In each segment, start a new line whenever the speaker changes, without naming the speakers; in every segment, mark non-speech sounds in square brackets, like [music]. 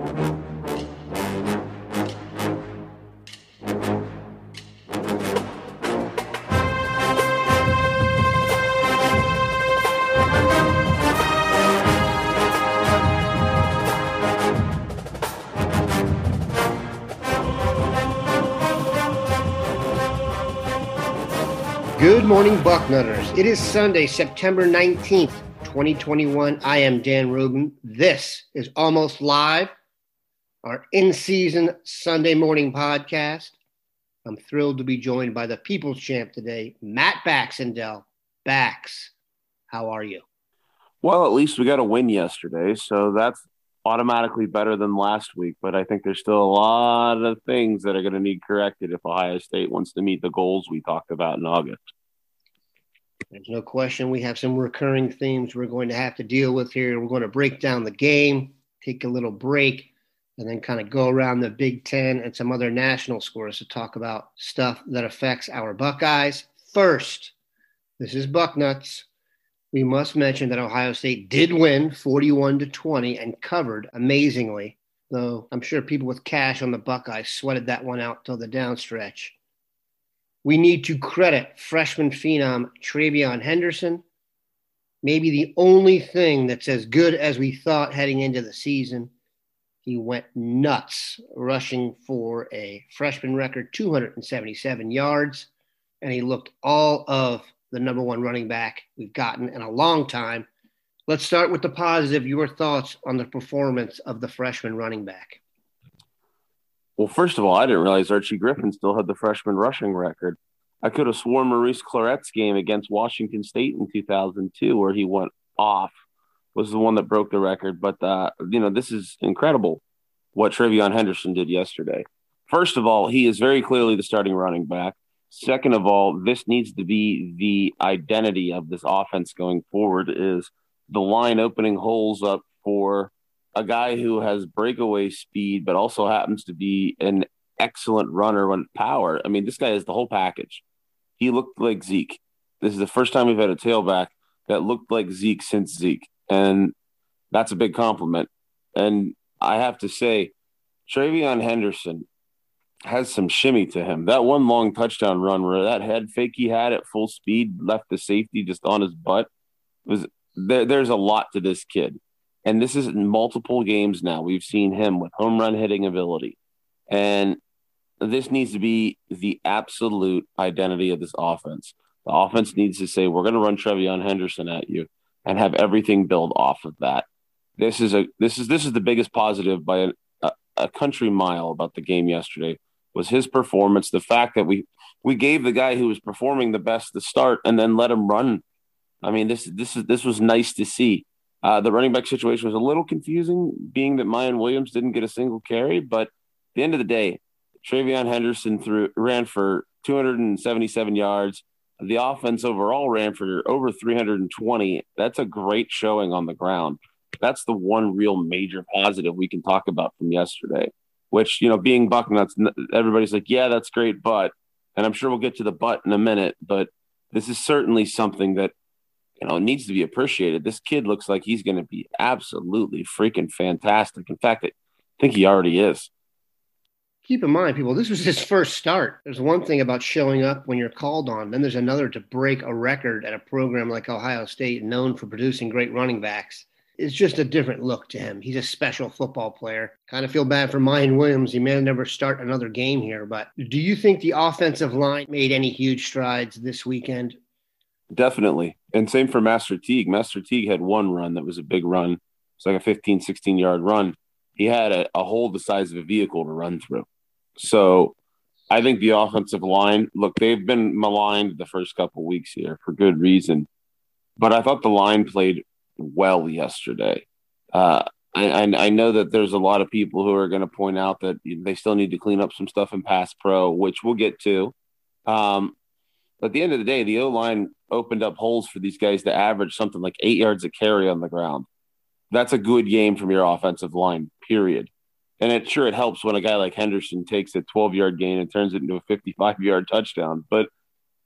Good morning, Bucknutters. It is Sunday, September 19th, 2021. I am Dan Rubin. This is Almost Live, our in season Sunday morning podcast. I'm thrilled to be joined by the People's Champ today, Matt Baxendell. Bax, how are you?
Well, at least we got a win yesterday, so that's automatically better than last week. But I think there's still a lot of things that are going to need corrected if Ohio State wants to meet the goals we talked about in August.
There's no question we have some recurring themes we're going to have to deal with here. We're going to break down the game, take a little break, and then kind of go around the Big Ten and some other national scores to talk about stuff that affects our Buckeyes. First, this is Bucknuts we must mention that Ohio State did win 41 to 20 and covered amazingly, though I'm sure people with cash on the Buckeyes sweated that one out till the downstretch. We need to credit freshman phenom TreVeyon Henderson. Maybe the only thing that's as good as we thought heading into the season. He went nuts, rushing for a freshman record 277 yards, and he looked all of the number one running back we've gotten in a long time. Let's start with the positive. Your thoughts on the performance of the freshman running back?
Well, first of all, I didn't realize Archie Griffin still had the freshman rushing record. I could have sworn Maurice Clarett's game against Washington State in 2002, where he went off, was the one that broke the record. But, uh, you know, this is incredible what TreVeyon Henderson did yesterday. First of all, he is very clearly the starting running back. Second of all, this needs to be the identity of this offense going forward is the line opening holes up for a guy who has breakaway speed, but also happens to be an excellent runner when power. I mean, this guy is the whole package. He looked like Zeke. This is the first time we've had a tailback that looked like Zeke since Zeke. And that's a big compliment. And I have to say, TreVeyon Henderson has some shimmy to him. That one long touchdown run where that head fake he had at full speed left the safety just on his butt was there, there's a lot to this kid. And this is in multiple games now. We've seen him with home run hitting ability. And this needs to be the absolute identity of this offense. The offense needs to say, we're going to run TreVeyon Henderson at you and have everything build off of that. This is a this is this is the biggest positive by a, a, country mile about the game yesterday was his performance. The fact that we we gave the guy who was performing the best the start and then let him run. I mean, this this is this was nice to see. Uh, the running back situation was a little confusing, being that Miyan Williams didn't get a single carry. But at the end of the day, TreVeyon Henderson threw ran for 277 yards. The offense overall ran for over 320. That's a great showing on the ground. That's the one real major positive we can talk about from yesterday which you know being Bucknuts, everybody's like, yeah, that's great, but, and I'm sure we'll get to the but in a minute, but this is certainly something that you know needs to be appreciated. This kid looks like he's going to be absolutely freaking fantastic. In fact, I think he already is.
Keep in mind, people, this was his first start. There's one thing about showing up when you're called on, then there's another to break a record at a program like Ohio State, known for producing great running backs. It's just a different look to him. He's a special football player. Kind of feel bad for Miyan Williams. He may never start another game here, but do you think the offensive line made any huge strides this weekend?
Definitely. And same for Master Teague. Master Teague had one run that was a big run. It's like a 15, 16 yard run. He had a, a hole the size of a vehicle to run through. So I think the offensive line, look, they've been maligned the first couple weeks here for good reason. But I thought the line played well yesterday. Uh, I, I know that there's a lot of people who are going to point out that they still need to clean up some stuff in pass pro, which we'll get to. Um, but at the end of the day, the O line opened up holes for these guys to average something like eight yards a carry on the ground. That's a good game from your offensive line, period. And it sure it helps when a guy like Henderson takes a 12 yard gain and turns it into a 55 yard touchdown. But at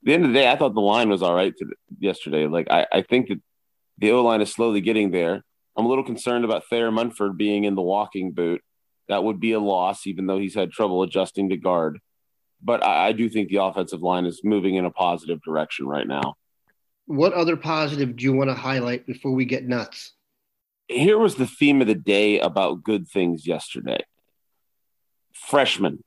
the end of the day, I thought the line was all right yesterday. Like I, I think that the O line is slowly getting there. I'm a little concerned about Thayer Munford being in the walking boot. That would be a loss, even though he's had trouble adjusting to guard. But I, I do think the offensive line is moving in a positive direction right now.
What other positive do you want to highlight before we get nuts?
Here was the theme of the day about good things yesterday freshmen.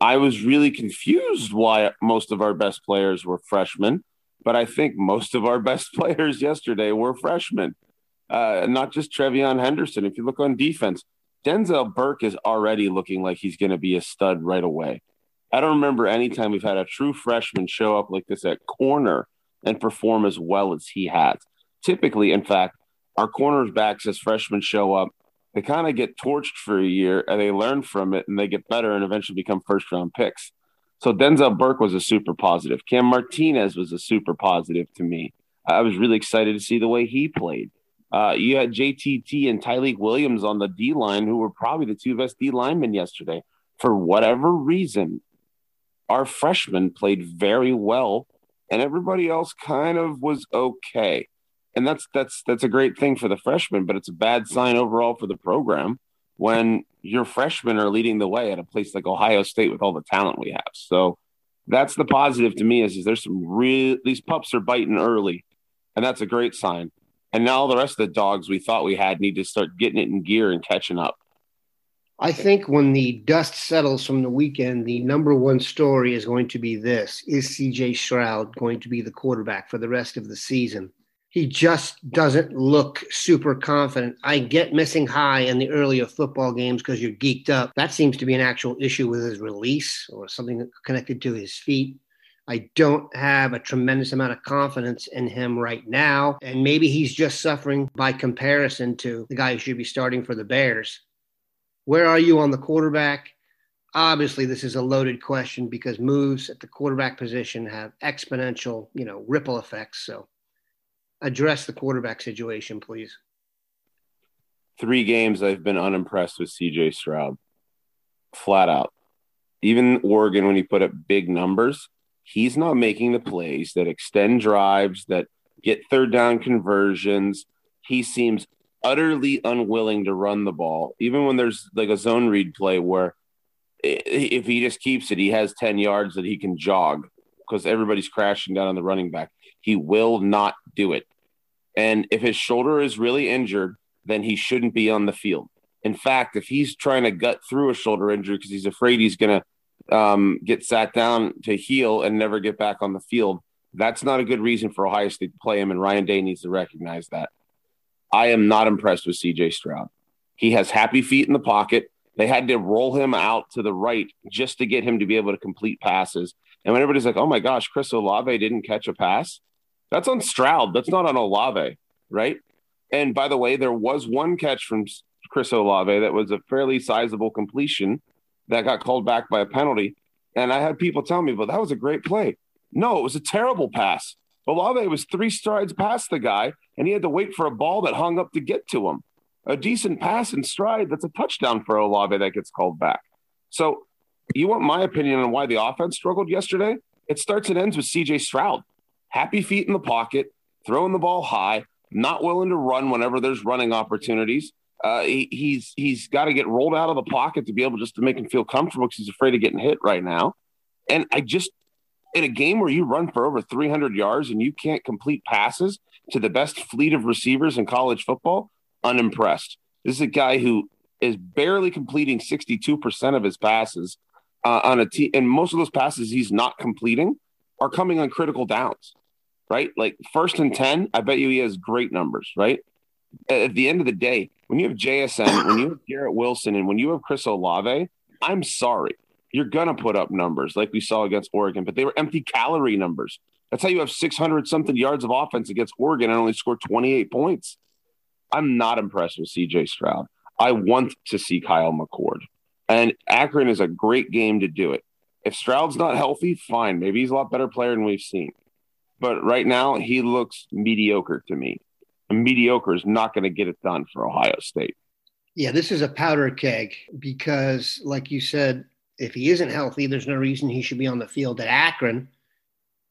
I was really confused why most of our best players were freshmen, but I think most of our [laughs] best players yesterday were freshmen. Uh, not just TreVeyon Henderson. If you look on defense, Denzel Burke is already looking like he's going to be a stud right away. I don't remember any time we've had a true freshman show up like this at corner and perform as well as he has. Typically, in fact, our cornerbacks as freshmen show up, they kind of get torched for a year and they learn from it and they get better and eventually become first round picks. So Denzel Burke was a super positive. Cam Martinez was a super positive to me. I was really excited to see the way he played. Uh, you had JTT and Tyleik Williams on the D line, who were probably the two best D linemen yesterday. For whatever reason, our freshmen played very well, and everybody else kind of was okay and that's that's that's a great thing for the freshmen, but it's a bad sign overall for the program when your freshmen are leading the way at a place like Ohio State with all the talent we have. So that's the positive to me is, is there's some real these pups are biting early, and that's a great sign. And now the rest of the dogs we thought we had need to start getting it in gear and catching up.
I think when the dust settles from the weekend, the number one story is going to be this Is CJ Stroud going to be the quarterback for the rest of the season? He just doesn't look super confident. I get missing high in the earlier football games because you're geeked up. That seems to be an actual issue with his release or something connected to his feet. I don't have a tremendous amount of confidence in him right now. And maybe he's just suffering by comparison to the guy who should be starting for the Bears. Where are you on the quarterback? Obviously, this is a loaded question because moves at the quarterback position have exponential, you know, ripple effects. So address the quarterback situation, please.
Three games I've been unimpressed with CJ Stroud, flat out. Even Oregon, when he put up big numbers, he's not making the plays that extend drives, that get third down conversions. He seems utterly unwilling to run the ball, even when there's like a zone read play where if he just keeps it, he has 10 yards that he can jog because everybody's crashing down on the running back. He will not do it. And if his shoulder is really injured, then he shouldn't be on the field. In fact, if he's trying to gut through a shoulder injury because he's afraid he's going to um, get sat down to heal and never get back on the field, that's not a good reason for Ohio State to play him. And Ryan Day needs to recognize that. I am not impressed with CJ Stroud. He has happy feet in the pocket. They had to roll him out to the right just to get him to be able to complete passes. And when everybody's like, oh my gosh, Chris Olave didn't catch a pass, that's on Stroud. That's not on Olave, right? And by the way, there was one catch from Chris Olave that was a fairly sizable completion that got called back by a penalty. And I had people tell me, but that was a great play. No, it was a terrible pass. Olave was three strides past the guy, and he had to wait for a ball that hung up to get to him. A decent pass and stride, that's a touchdown for Olave that gets called back. So, you want my opinion on why the offense struggled yesterday? It starts and ends with CJ Stroud happy feet in the pocket, throwing the ball high, not willing to run whenever there's running opportunities. Uh, he, he's he's got to get rolled out of the pocket to be able just to make him feel comfortable because he's afraid of getting hit right now. And I just in a game where you run for over 300 yards and you can't complete passes to the best fleet of receivers in college football, unimpressed. This is a guy who is barely completing 62% of his passes uh, on a team, and most of those passes he's not completing are coming on critical downs, right? Like first and 10, I bet you he has great numbers, right? At the end of the day, when you have JSN, when you have Garrett Wilson, and when you have Chris Olave, I'm sorry. You're going to put up numbers like we saw against Oregon, but they were empty calorie numbers. That's how you have 600 something yards of offense against Oregon and only scored 28 points. I'm not impressed with CJ Stroud. I want to see Kyle McCord. And Akron is a great game to do it. If Stroud's not healthy, fine. Maybe he's a lot better player than we've seen. But right now, he looks mediocre to me. And mediocre is not going to get it done for Ohio State.
Yeah, this is a powder keg because, like you said, if he isn't healthy, there's no reason he should be on the field at Akron.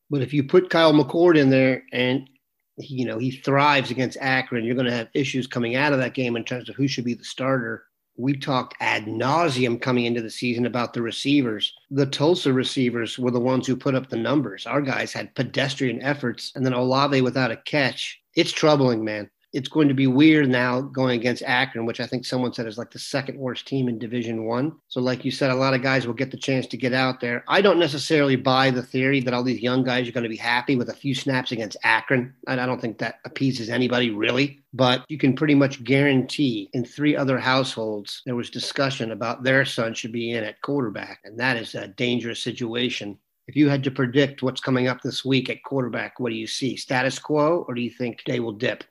But if you put Kyle McCord in there and you know he thrives against Akron, you're going to have issues coming out of that game in terms of who should be the starter. We talked ad nauseum coming into the season about the receivers. The Tulsa receivers were the ones who put up the numbers. Our guys had pedestrian efforts, and then Olave without a catch. It's troubling, man it's going to be weird now going against Akron, which I think someone said is like the second worst team in Division One. So, like you said, a lot of guys will get the chance to get out there. I don't necessarily buy the theory that all these young guys are going to be happy with a few snaps against Akron. I don't think that appeases anybody really. But you can pretty much guarantee in three other households there was discussion about their son should be in at quarterback, and that is a dangerous situation if you had to predict what's coming up this week at quarterback, what do you see? Status quo, or do you think they will dip?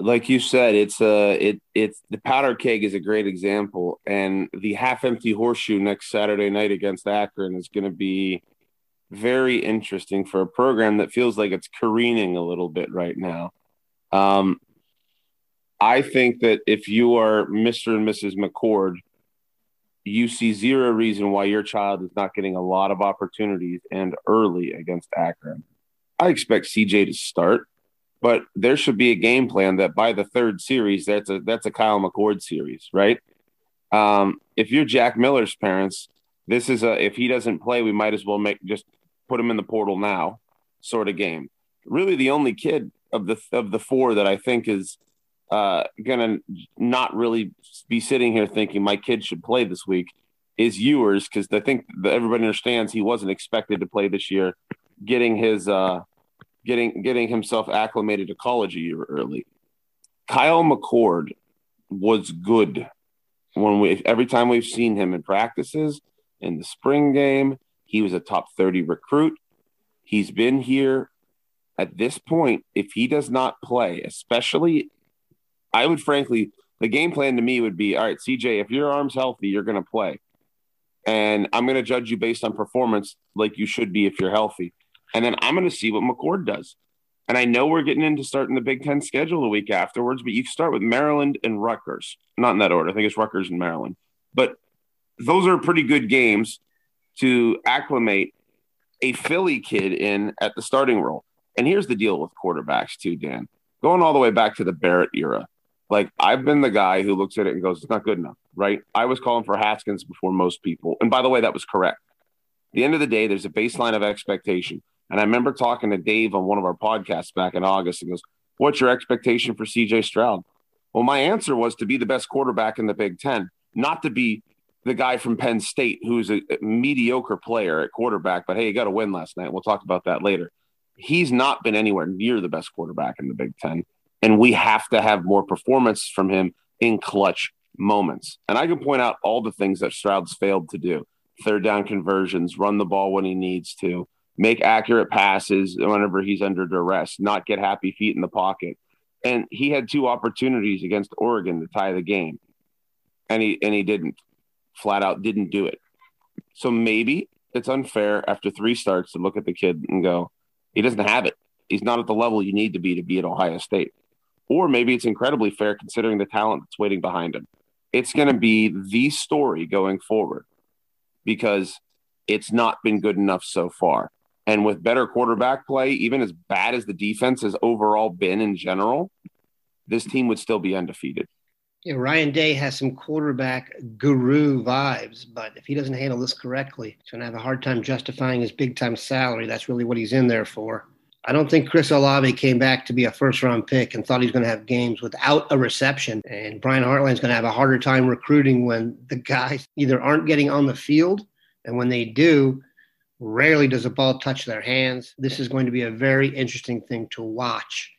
Like you said, it's a it it's the powder keg is a great example, and the half empty horseshoe next Saturday night against Akron is going to be very interesting for a program that feels like it's careening a little bit right now. Um, I think that if you are Mr. and Mrs. McCord, you see zero reason why your child is not getting a lot of opportunities and early against Akron. I expect CJ to start but there should be a game plan that by the third series, that's a that's a Kyle McCord series, right? Um, if you're Jack Miller's parents, this is a if he doesn't play, we might as well make just put him in the portal now, sort of game. Really, the only kid of the of the four that I think is uh, gonna not really be sitting here thinking my kid should play this week is Ewers because I think everybody understands he wasn't expected to play this year, getting his uh, getting getting himself acclimated to college a year early. Kyle McCord was good when we every time we've seen him in practices in the spring game, he was a top 30 recruit. He's been here at this point. If he does not play, especially, I would frankly, the game plan to me would be all right, CJ, if your arm's healthy, you're going to play. And I'm going to judge you based on performance like you should be if you're healthy. And then I'm going to see what McCord does. And I know we're getting into starting the Big Ten schedule a week afterwards, but you start with Maryland and Rutgers. Not in that order. I think it's Rutgers and Maryland. But those are pretty good games to acclimate a Philly kid in at the starting role. And here's the deal with quarterbacks, too, Dan. Going all the way back to the Barrett era. Like, I've been the guy who looks at it and goes, it's not good enough, right? I was calling for Haskins before most people. And by the way, that was correct. At the end of the day, there's a baseline of expectation. And I remember talking to Dave on one of our podcasts back in August. He goes, What's your expectation for CJ Stroud? Well, my answer was to be the best quarterback in the Big Ten, not to be the guy from Penn State who's a, mediocre player at quarterback, but hey, he got a win last night. We'll talk about that later. He's not been anywhere near the best quarterback in the Big Ten. And we have to have more performance from him in clutch moments. And I can point out all the things that Stroud's failed to do third down conversions, run the ball when he needs to, make accurate passes whenever he's under duress, not get happy feet in the pocket. And he had two opportunities against Oregon to tie the game. And he and he didn't. Flat out didn't do it. So maybe it's unfair after three starts to look at the kid and go, he doesn't have it. He's not at the level you need to be to be at Ohio State. Or maybe it's incredibly fair considering the talent that's waiting behind him. It's going to be the story going forward because it's not been good enough so far. And with better quarterback play, even as bad as the defense has overall been in general, this team would still be undefeated.
Yeah, Ryan Day has some quarterback guru vibes, but if he doesn't handle this correctly, he's going to have a hard time justifying his big time salary. That's really what he's in there for. I don't think Chris Olave came back to be a first round pick and thought he's going to have games without a reception. And Brian Hartline's going to have a harder time recruiting when the guys either aren't getting on the field, and when they do, rarely does a ball touch their hands. This is going to be a very interesting thing to watch.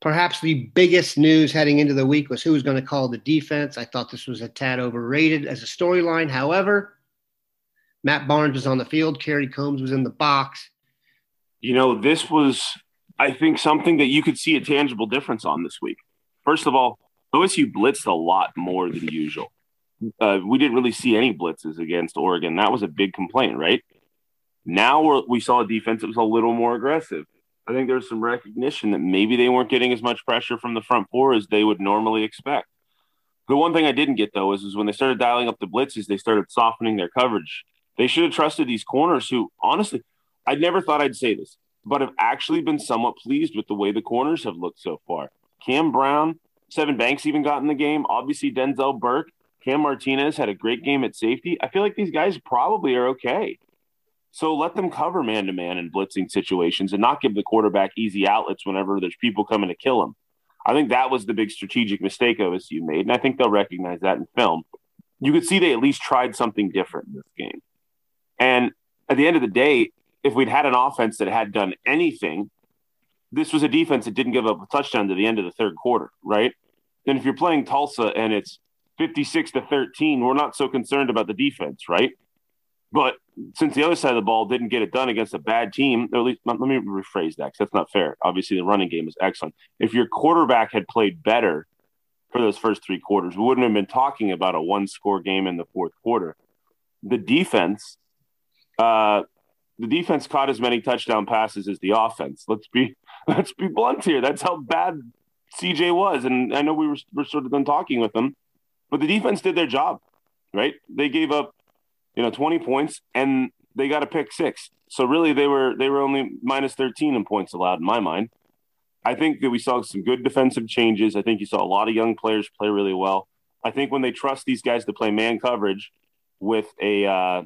Perhaps the biggest news heading into the week was who was going to call the defense. I thought this was a tad overrated as a storyline. However, Matt Barnes was on the field, Kerry Coombs was in the box
you know, this was, I think, something that you could see a tangible difference on this week. First of all, OSU blitzed a lot more than usual. Uh, we didn't really see any blitzes against Oregon. That was a big complaint, right? Now we saw a defense that was a little more aggressive. I think there's some recognition that maybe they weren't getting as much pressure from the front four as they would normally expect. The one thing I didn't get though is, is when they started dialing up the blitzes, they started softening their coverage. They should have trusted these corners who, honestly, I never thought I'd say this, but have actually been somewhat pleased with the way the corners have looked so far. Cam Brown, Sevyn Banks even got in the game. Obviously, Denzel Burke, Cam Martinez had a great game at safety. I feel like these guys probably are okay. So let them cover man to man in blitzing situations and not give the quarterback easy outlets whenever there's people coming to kill him. I think that was the big strategic mistake OSU made, and I think they'll recognize that in film. You could see they at least tried something different in this game. And at the end of the day, if we'd had an offense that had done anything, this was a defense that didn't give up a touchdown to the end of the third quarter, right? And if you're playing Tulsa and it's 56 to 13, we're not so concerned about the defense, right? But since the other side of the ball didn't get it done against a bad team, or at least let me rephrase that because that's not fair. Obviously, the running game is excellent. If your quarterback had played better for those first three quarters, we wouldn't have been talking about a one score game in the fourth quarter. The defense, uh, the defense caught as many touchdown passes as the offense. Let's be [laughs] let's be blunt here. That's how bad CJ was. And I know we were, were sort of done talking with them, but the defense did their job, right? They gave up, you know, 20 points and they got a pick six. So really they were they were only minus 13 in points allowed in my mind. I think that we saw some good defensive changes. I think you saw a lot of young players play really well. I think when they trust these guys to play man coverage with a uh,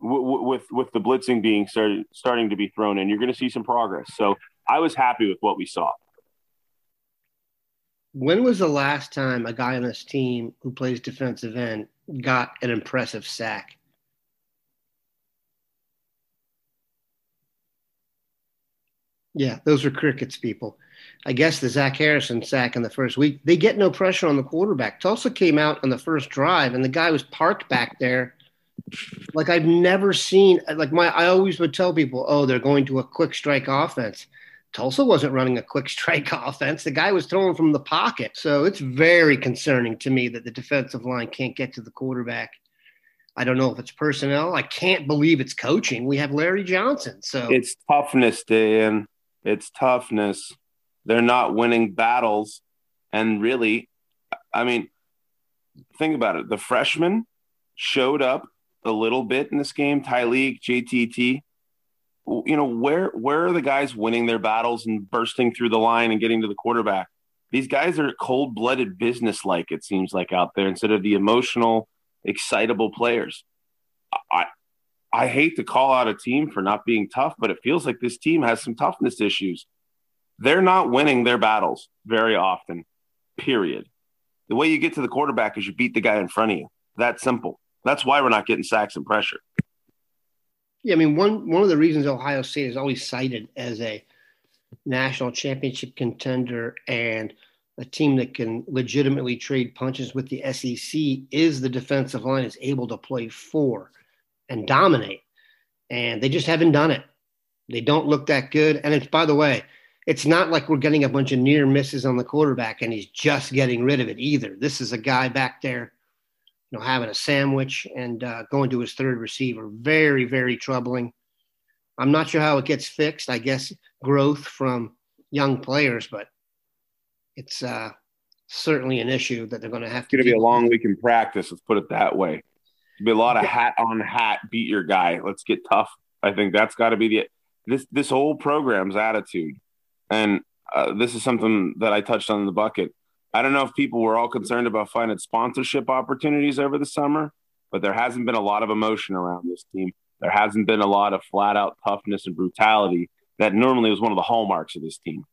with with the blitzing being started, starting to be thrown in, you're going to see some progress. So I was happy with what we saw.
When was the last time a guy on this team who plays defensive end got an impressive sack? Yeah, those are crickets, people. I guess the Zach Harrison sack in the first week, they get no pressure on the quarterback. Tulsa came out on the first drive, and the guy was parked back there like I've never seen like my I always would tell people, oh, they're going to a quick strike offense. Tulsa wasn't running a quick [laughs] strike offense. The guy was throwing from the pocket. So it's very concerning to me that the defensive line can't get to the quarterback. I don't know if it's personnel. I can't believe it's coaching. We have Larry Johnson. So
it's toughness, Dan. It's toughness. They're not winning battles. And really, I mean, think about it. The freshmen showed up a little bit in this game. Tyleik, JTT. You know where where are the guys winning their battles and bursting through the line and getting to the quarterback? These guys are cold blooded, business like it seems like out there instead of the emotional, excitable players. I I hate to call out a team for not being tough, but it feels like this team has some toughness issues. They're not winning their battles very often. Period. The way you get to the quarterback is you beat the guy in front of you. That simple. That's why we're not getting sacks and pressure.
Yeah, I mean, one one of the reasons Ohio State is always cited as a national championship contender and a team that can legitimately trade punches with the SEC is the defensive line is able to play four and dominate. And they just haven't done it. They don't look that good. And it's, by the way, it's not like we're getting a bunch of near misses on the quarterback and he's just getting rid of it either. This is a guy back there know, having a sandwich and uh, going to his third receiver. Very, very troubling. I'm not sure how it gets fixed. I guess growth from young players, but it's uh, certainly an issue that they're going to have
to. It's going to be a long week in practice. Let's put it that way. It'll be a lot of hat on hat, beat your guy. Let's get tough. I think that's got to be the this this whole program's attitude, and uh, this is something that I touched on in the bucket I don't know if people were all concerned about finding sponsorship opportunities over the summer, but there hasn't been a lot of emotion around this team. There hasn't been a lot of flat out toughness and brutality that normally was one of the hallmarks of this team.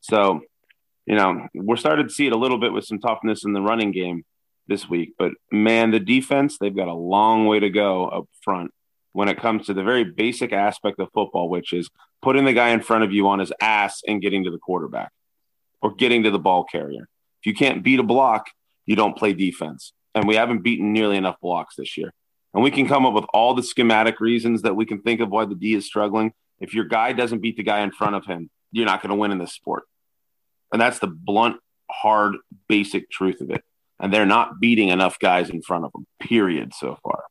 So, you know, we're starting to see it a little bit with some toughness in the running game this week. But man, the defense, they've got a long way to go up front when it comes to the very basic aspect of football, which is putting the guy in front of you on his ass and getting to the quarterback or getting to the ball carrier. If you can't beat a block, you don't play defense. And we haven't beaten nearly enough blocks this year. And we can come up with all the schematic reasons that we can think of why the D is struggling. If your guy doesn't beat the guy in front of him, you're not going to win in this sport. And that's the blunt, hard, basic truth of it. And they're not beating enough guys in front of them, period, so far.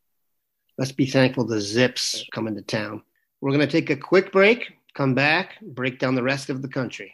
Let's be thankful the Zips coming to town. We're going to take a quick break, come back, break down the rest of the country.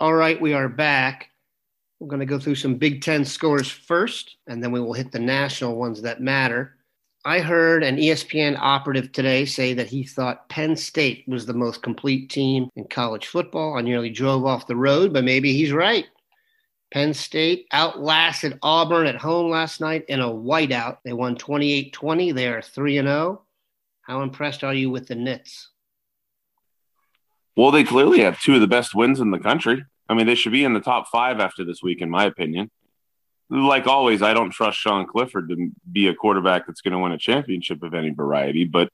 All right, we are back. We're going to go through some Big Ten scores first, and then we will hit the national ones that matter. I heard an ESPN operative today say that he thought Penn State was the most complete team in college football. I nearly drove off the road, but maybe he's right. Penn State outlasted Auburn at home last night in a whiteout. They won 28 20. They are 3 0. How impressed are you with the Nits?
Well, they clearly have two of the best wins in the country. I mean, they should be in the top five after this week, in my opinion. Like always, I don't trust Sean Clifford to be a quarterback that's going to win a championship of any variety, but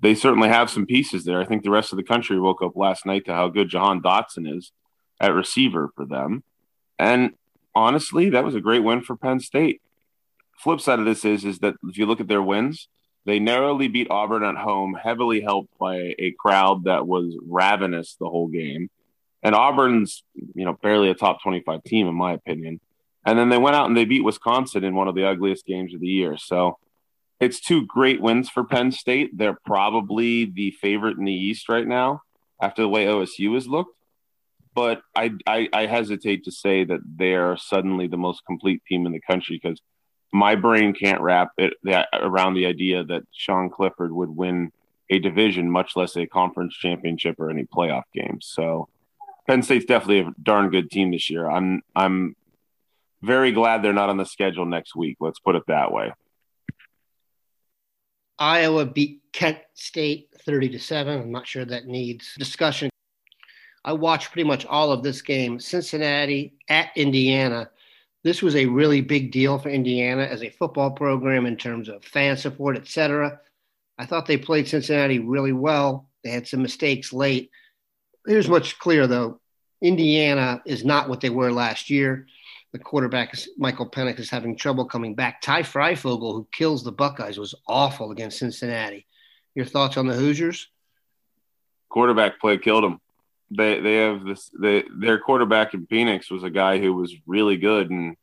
they certainly have some pieces there. I think the rest of the country woke up last night to how good Jahan Dotson is at receiver for them. And honestly, that was a great win for Penn State. Flip side of this is, is that if you look at their wins, they narrowly beat Auburn at home, heavily helped by a crowd that was ravenous the whole game. And Auburn's, you know, barely a top 25 team, in my opinion. And then they went out and they beat Wisconsin in one of the ugliest games of the year. So it's two great wins for Penn State. They're probably the favorite in the East right now after the way OSU has looked. But I, I, I hesitate to say that they're suddenly the most complete team in the country because my brain can't wrap it that, around the idea that Sean Clifford would win a division, much less a conference championship or any playoff games. So Penn State's definitely a darn good team this year. I'm I'm very glad they're not on the schedule next week. Let's put it that way.
Iowa beat Kent State 30 to 7. I'm not sure that needs discussion. I watched pretty much all of this game. Cincinnati at Indiana this was a really big deal for Indiana as a football program in terms of fan support, et cetera. I thought they played Cincinnati really well. They had some mistakes late. Here's what's clear, though Indiana is not what they were last year. The quarterback, Michael Penix, is having trouble coming back. Ty Fryfogle, who kills the Buckeyes, was awful against Cincinnati. Your thoughts on the Hoosiers?
Quarterback play killed them they they have this they, their quarterback in Penix was a guy who was really good and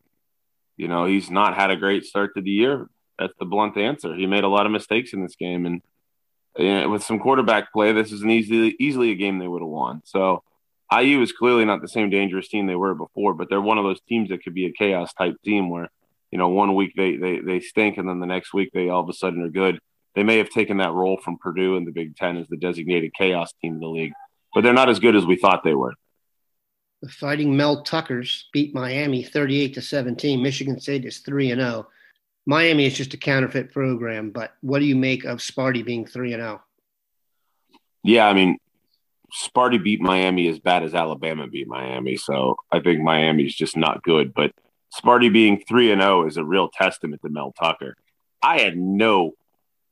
you know he's not had a great start to the year. That's the blunt answer. He made a lot of mistakes in this game and, and with some quarterback play this is an easily easily a game they would have won. So IU is clearly not the same dangerous team they were before but they're one of those teams that could be a chaos type team where you know one week they they they stink and then the next week they all of a sudden are good. They may have taken that role from Purdue in the Big 10 as the designated chaos team in the league but they're not as good as we thought they were.
The Fighting Mel Tuckers beat Miami 38 to 17. Michigan State is 3 and 0. Miami is just a counterfeit program, but what do you make of Sparty being 3 and 0?
Yeah, I mean, Sparty beat Miami as bad as Alabama beat Miami, so I think Miami's just not good, but Sparty being 3 and 0 is a real testament to Mel Tucker. I had no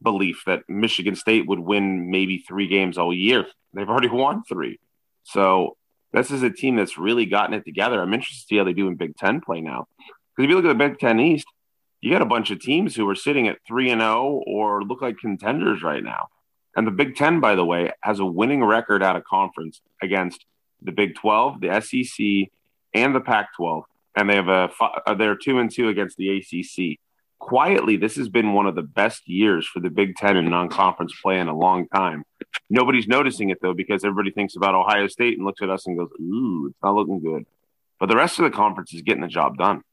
belief that Michigan State would win maybe three games all year. They've already won three. So this is a team that's really gotten it together. I'm interested to see how they do in Big Ten play now. Because if you look at the Big Ten East, you got a bunch of teams who are sitting at three and zero oh or look like contenders right now. And the Big Ten, by the way, has a winning record out of conference against the Big Twelve, the SEC, and the Pac twelve, and they have a uh, they're two and two against the ACC. Quietly, this has been one of the best years for the Big Ten and non-conference play in a long time. Nobody's noticing it though because everybody thinks about Ohio State and looks at us and goes, "Ooh, it's not looking good." But the rest of the conference is getting the job done.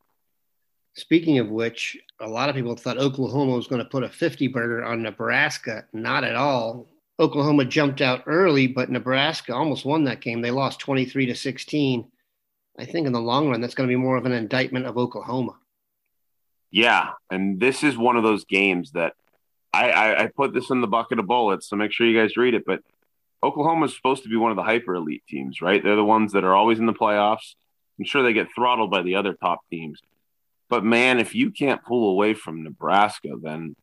Speaking of which, a lot of people thought Oklahoma was going to put a 50 burger on Nebraska. Not at all. Oklahoma jumped out early, but Nebraska almost won that game. They lost 23 to 16. I think in the long run, that's going to be more of an indictment of Oklahoma.
Yeah. And this is one of those games that I, I, I put this in the bucket of bullets. So make sure you guys read it. But Oklahoma is supposed to be one of the hyper elite teams, right? They're the ones that are always in the playoffs. I'm sure they get throttled by the other top teams. But man, if you can't pull away from Nebraska, then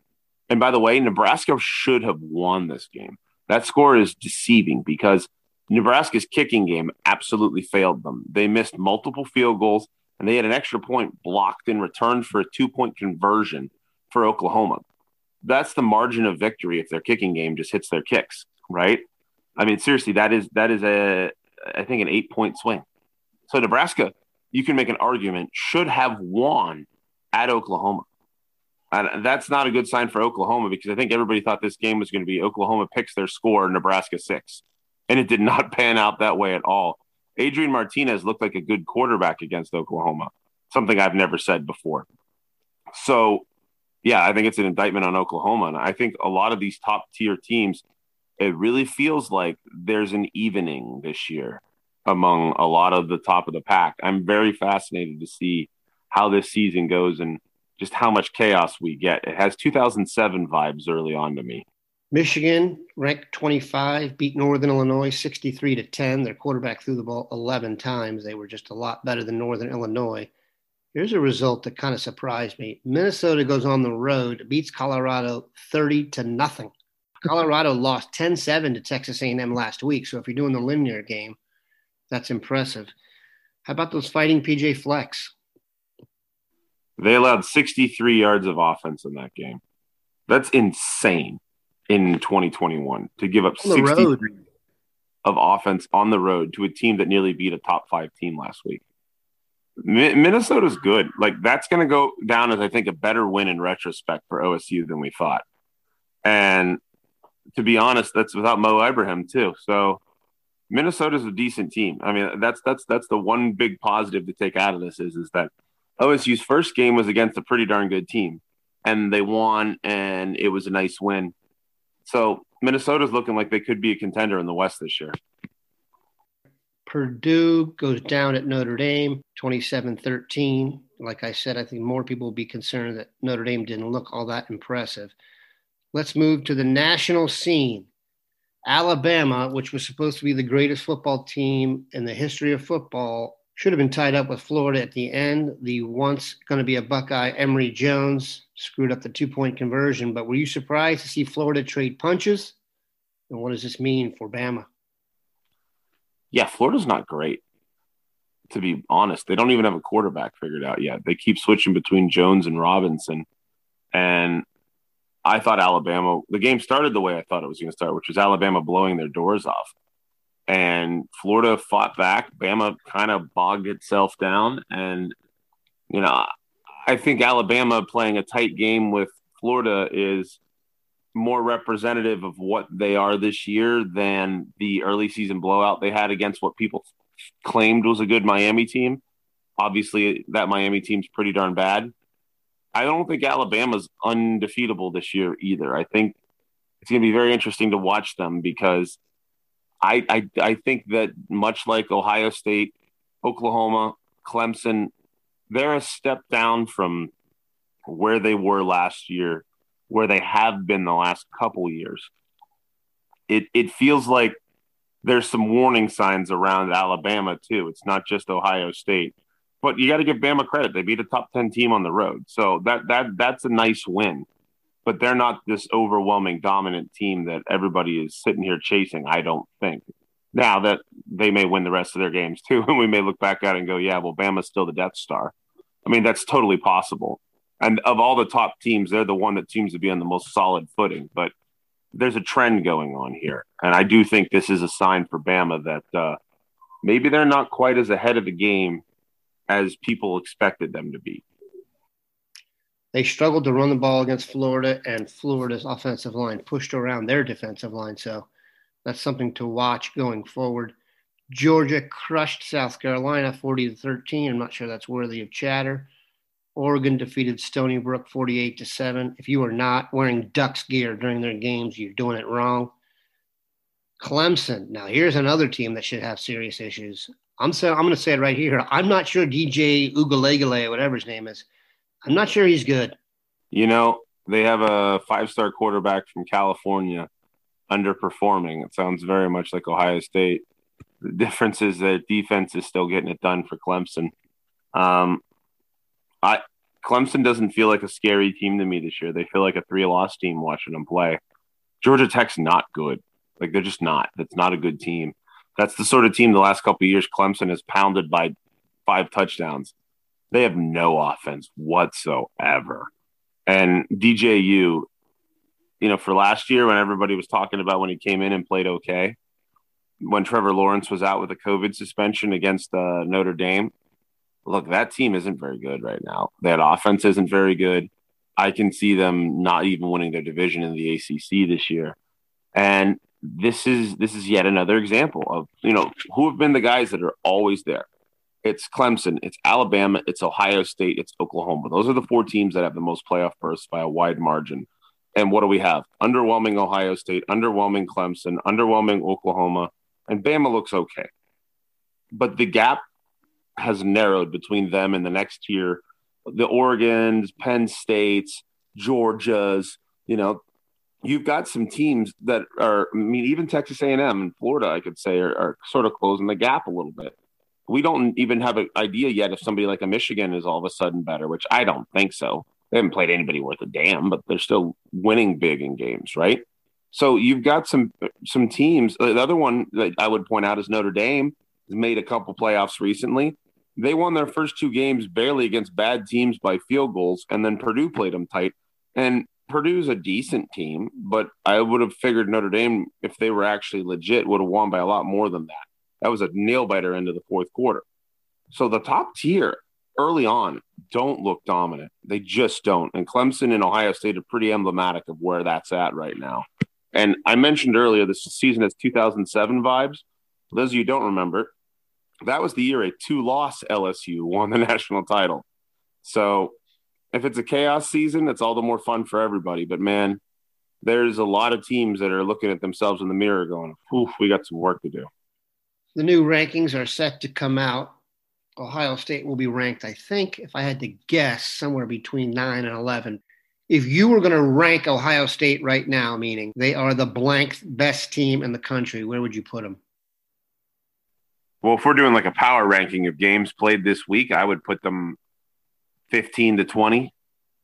and by the way, Nebraska should have won this game. That score is deceiving because Nebraska's kicking game absolutely failed them. They missed multiple field goals and they had an extra point blocked in return for a two point conversion for Oklahoma. That's the margin of victory if their kicking game just hits their kicks, right? I mean, seriously, that is that is a I think an eight point swing. So Nebraska you can make an argument should have won at Oklahoma. And that's not a good sign for Oklahoma because I think everybody thought this game was going to be Oklahoma picks their score, Nebraska six. And it did not [laughs] pan out that way at all. Adrian Martinez looked like a good quarterback against Oklahoma, something I've never said before. So, yeah, I think it's an indictment on Oklahoma. And I think a lot of these top tier teams, it really feels like there's an evening this year among a lot of the top of the pack. I'm very fascinated to see how this season goes and just how much chaos we get. It has 2007 vibes early on to me.
Michigan, ranked 25, beat Northern Illinois 63 to 10. Their quarterback threw the ball 11 times. They were just a lot better than Northern Illinois. Here's a result that kind of surprised me. Minnesota goes on the road, beats Colorado 30 to nothing. Colorado [laughs] lost 10-7 to Texas A&M last week. So if you're doing the linear game, that's impressive. How about those fighting PJ Flecks?
They allowed 63 yards of offense in that game. That's insane in 2021 to give up 60 of offense on the road to a team that nearly beat a top five team last week. Minnesota's good. Like that's going to go down as I think a better win in retrospect for OSU than we thought. And to be honest, that's without Mo Ibrahim too. So Minnesota's a decent team. I mean, that's that's that's the one big positive to take out of this is is that OSU's first game was against a pretty darn good team, and they won, and it was a nice win. So Minnesota's looking like they could be a contender in the West this year.
Purdue goes down at Notre Dame 27 13. Like I said, I think more people will be concerned that Notre Dame didn't look all that impressive. Let's move to the national scene. Alabama, which was supposed to be the greatest football team in the history of football, should have been tied up with Florida at the end. The once going to be a Buckeye, Emory Jones, screwed up the two point conversion. But were you surprised to see Florida trade punches? And what does this mean for Bama?
Yeah, Florida's not great, to be honest. They don't even have a quarterback figured out yet. They keep switching between Jones and Robinson. And I thought Alabama, the game started the way I thought it was going to start, which was Alabama blowing their doors off. And Florida fought back. Bama kind of bogged itself down. And, you know, I think Alabama playing a tight game with Florida is more representative of what they are this year than the early season blowout they had against what people claimed was a good Miami team. Obviously, that Miami team's pretty darn bad. I don't think Alabama's undefeatable this year either. I think it's going to be very interesting to watch them because I, I, I think that much like Ohio State, Oklahoma, Clemson, they're a step down from where they were last year, where they have been the last couple years. It it feels like there's some warning signs around Alabama too. It's not just Ohio State but you got to give Bama credit. They beat a top 10 team on the road. So that that that's a nice win. but they're not this overwhelming dominant team that everybody is sitting here chasing. I don't think. Now that they may win the rest of their games too, [laughs] and we may look back at it and go, "Yeah, well, Bama's still the Death Star." I mean, that's totally possible. And of all the top teams, they're the one that seems to be on the most solid footing. But there's a trend going on here, and I do think this is a sign for Bama that uh, maybe they're not quite as ahead of the game as people expected them to be.
They struggled to run the ball against Florida, and Florida's offensive line pushed around their defensive line. So that's something to watch going forward. Georgia crushed South Carolina 40 to 13. I'm not sure that's worthy of chatter. Oregon defeated Stony Brook 48 to 7. If you are not wearing Ducks gear during their games, you're doing it wrong. Clemson. Now, here's another team that should have serious issues. I'm saying I'm going to say it right here. I'm not sure DJ Ugalegale, whatever his name is. I'm not sure he's good.
You know, they have a five-star quarterback from California underperforming. It sounds very much like Ohio State. The difference is that defense is still getting it done for Clemson. Um, I Clemson doesn't feel like a scary team to me this year. They feel like a three-loss team watching them play. Georgia Tech's not good. Like they're just not. That's not a good team. That's the sort of team the last couple of years Clemson has pounded by five touchdowns. They have no offense whatsoever. And DJU, you know, for last year when everybody was talking about when he came in and played okay, when Trevor Lawrence was out with a COVID suspension against uh, Notre Dame, look, that team isn't very good right now. That offense isn't very good. I can see them not even winning their division in the ACC this year. And this is this is yet another example of you know who have been the guys that are always there. It's Clemson, it's Alabama, it's Ohio State, it's Oklahoma. Those are the four teams that have the most playoff berths by a wide margin. And what do we have? Underwhelming Ohio State, underwhelming Clemson, underwhelming Oklahoma, and Bama looks okay. But the gap has narrowed between them and the next tier. The Oregon's, Penn States, Georgia's, you know, you've got some teams that are, I mean, even Texas A&M and Florida, I could say, are, are, sort of closing the gap a little bit. We don't even have an idea yet if somebody like a Michigan is all of a sudden better, which I don't think so. They haven't played anybody worth a damn, but they're still winning big in games, right? So you've got some some teams. The other one that I would point out is Notre Dame has made a couple playoffs recently. They won their first two games barely against bad teams by field goals, and then Purdue played them tight. And Purdue's a decent team, but I would have figured Notre Dame, if they were actually legit, would have won by a lot more than that. That was a nail biter into the fourth quarter. So the top tier early on don't look dominant. They just don't. And Clemson and Ohio State are pretty emblematic of where that's at right now. And I mentioned earlier this season has 2007 vibes. For those of you don't remember, that was the year a two loss LSU won the [laughs] national title. So if it's a chaos season, it's all the more fun for everybody. But man, there's a lot of teams that are looking at themselves in the mirror going, oof, we got some work to do.
The new rankings are set to come out. Ohio State will be ranked, I think, if I had to guess, somewhere between 9 and 11. If you were going to rank Ohio State right now, meaning they are the blank best team in the country, where would you put them?
Well, if we're doing like a power ranking of games played this week, I would put them 15 to 20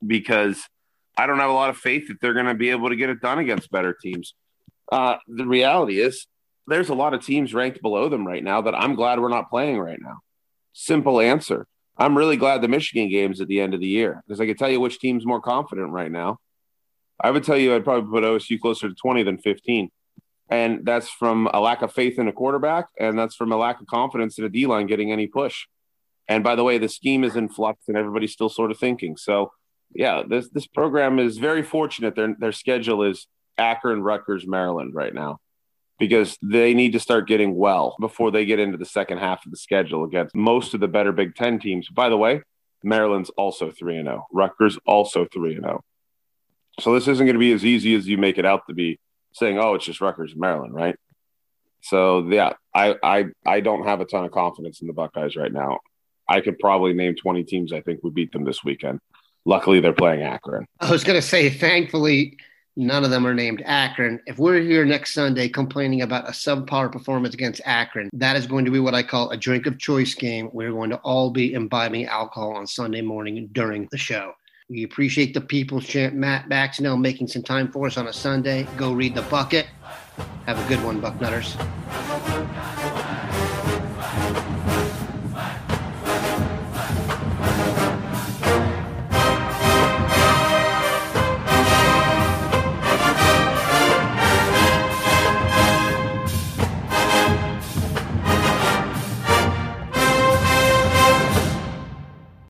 because I don't have a lot of faith that they're going to be able to get it done against better teams. Uh, the reality is, there's a lot of teams ranked below them right now that I'm glad we're not playing right now. Simple answer. I'm really glad the Michigan game's at the end of the year because I can tell you which team's more confident right now. I would tell you I'd probably put OSU closer to 20 than 15. And that's from a lack of faith in a quarterback, and that's from a lack of confidence in a D line getting any push. And by the way, the scheme is in flux and everybody's still sort of thinking. So, yeah, this this program is very fortunate. Their their schedule is Akron, Rutgers, Maryland right now because they need to start getting well before they get into the second half of the schedule against most of the better Big 10 teams. By the way, Maryland's also 3 and 0. Rutgers also 3 and 0. So this isn't going to be as easy as you make it out to be saying, "Oh, it's just Rutgers, and Maryland," right? So yeah, I I I don't have a ton of confidence in the Buckeyes right now. I could probably name 20 teams I think would beat them this weekend. Luckily, they're playing Akron.
I was going to say, thankfully, none of them are named Akron. If we're here next Sunday complaining about a subpar performance against Akron, that is going to be what I call a drink of choice game. We're going to all be imbibing alcohol on Sunday morning during the show. We appreciate the people's champ Matt Baxendell making some time for us on a Sunday. Go read the bucket. Have a good one, Bucknutters.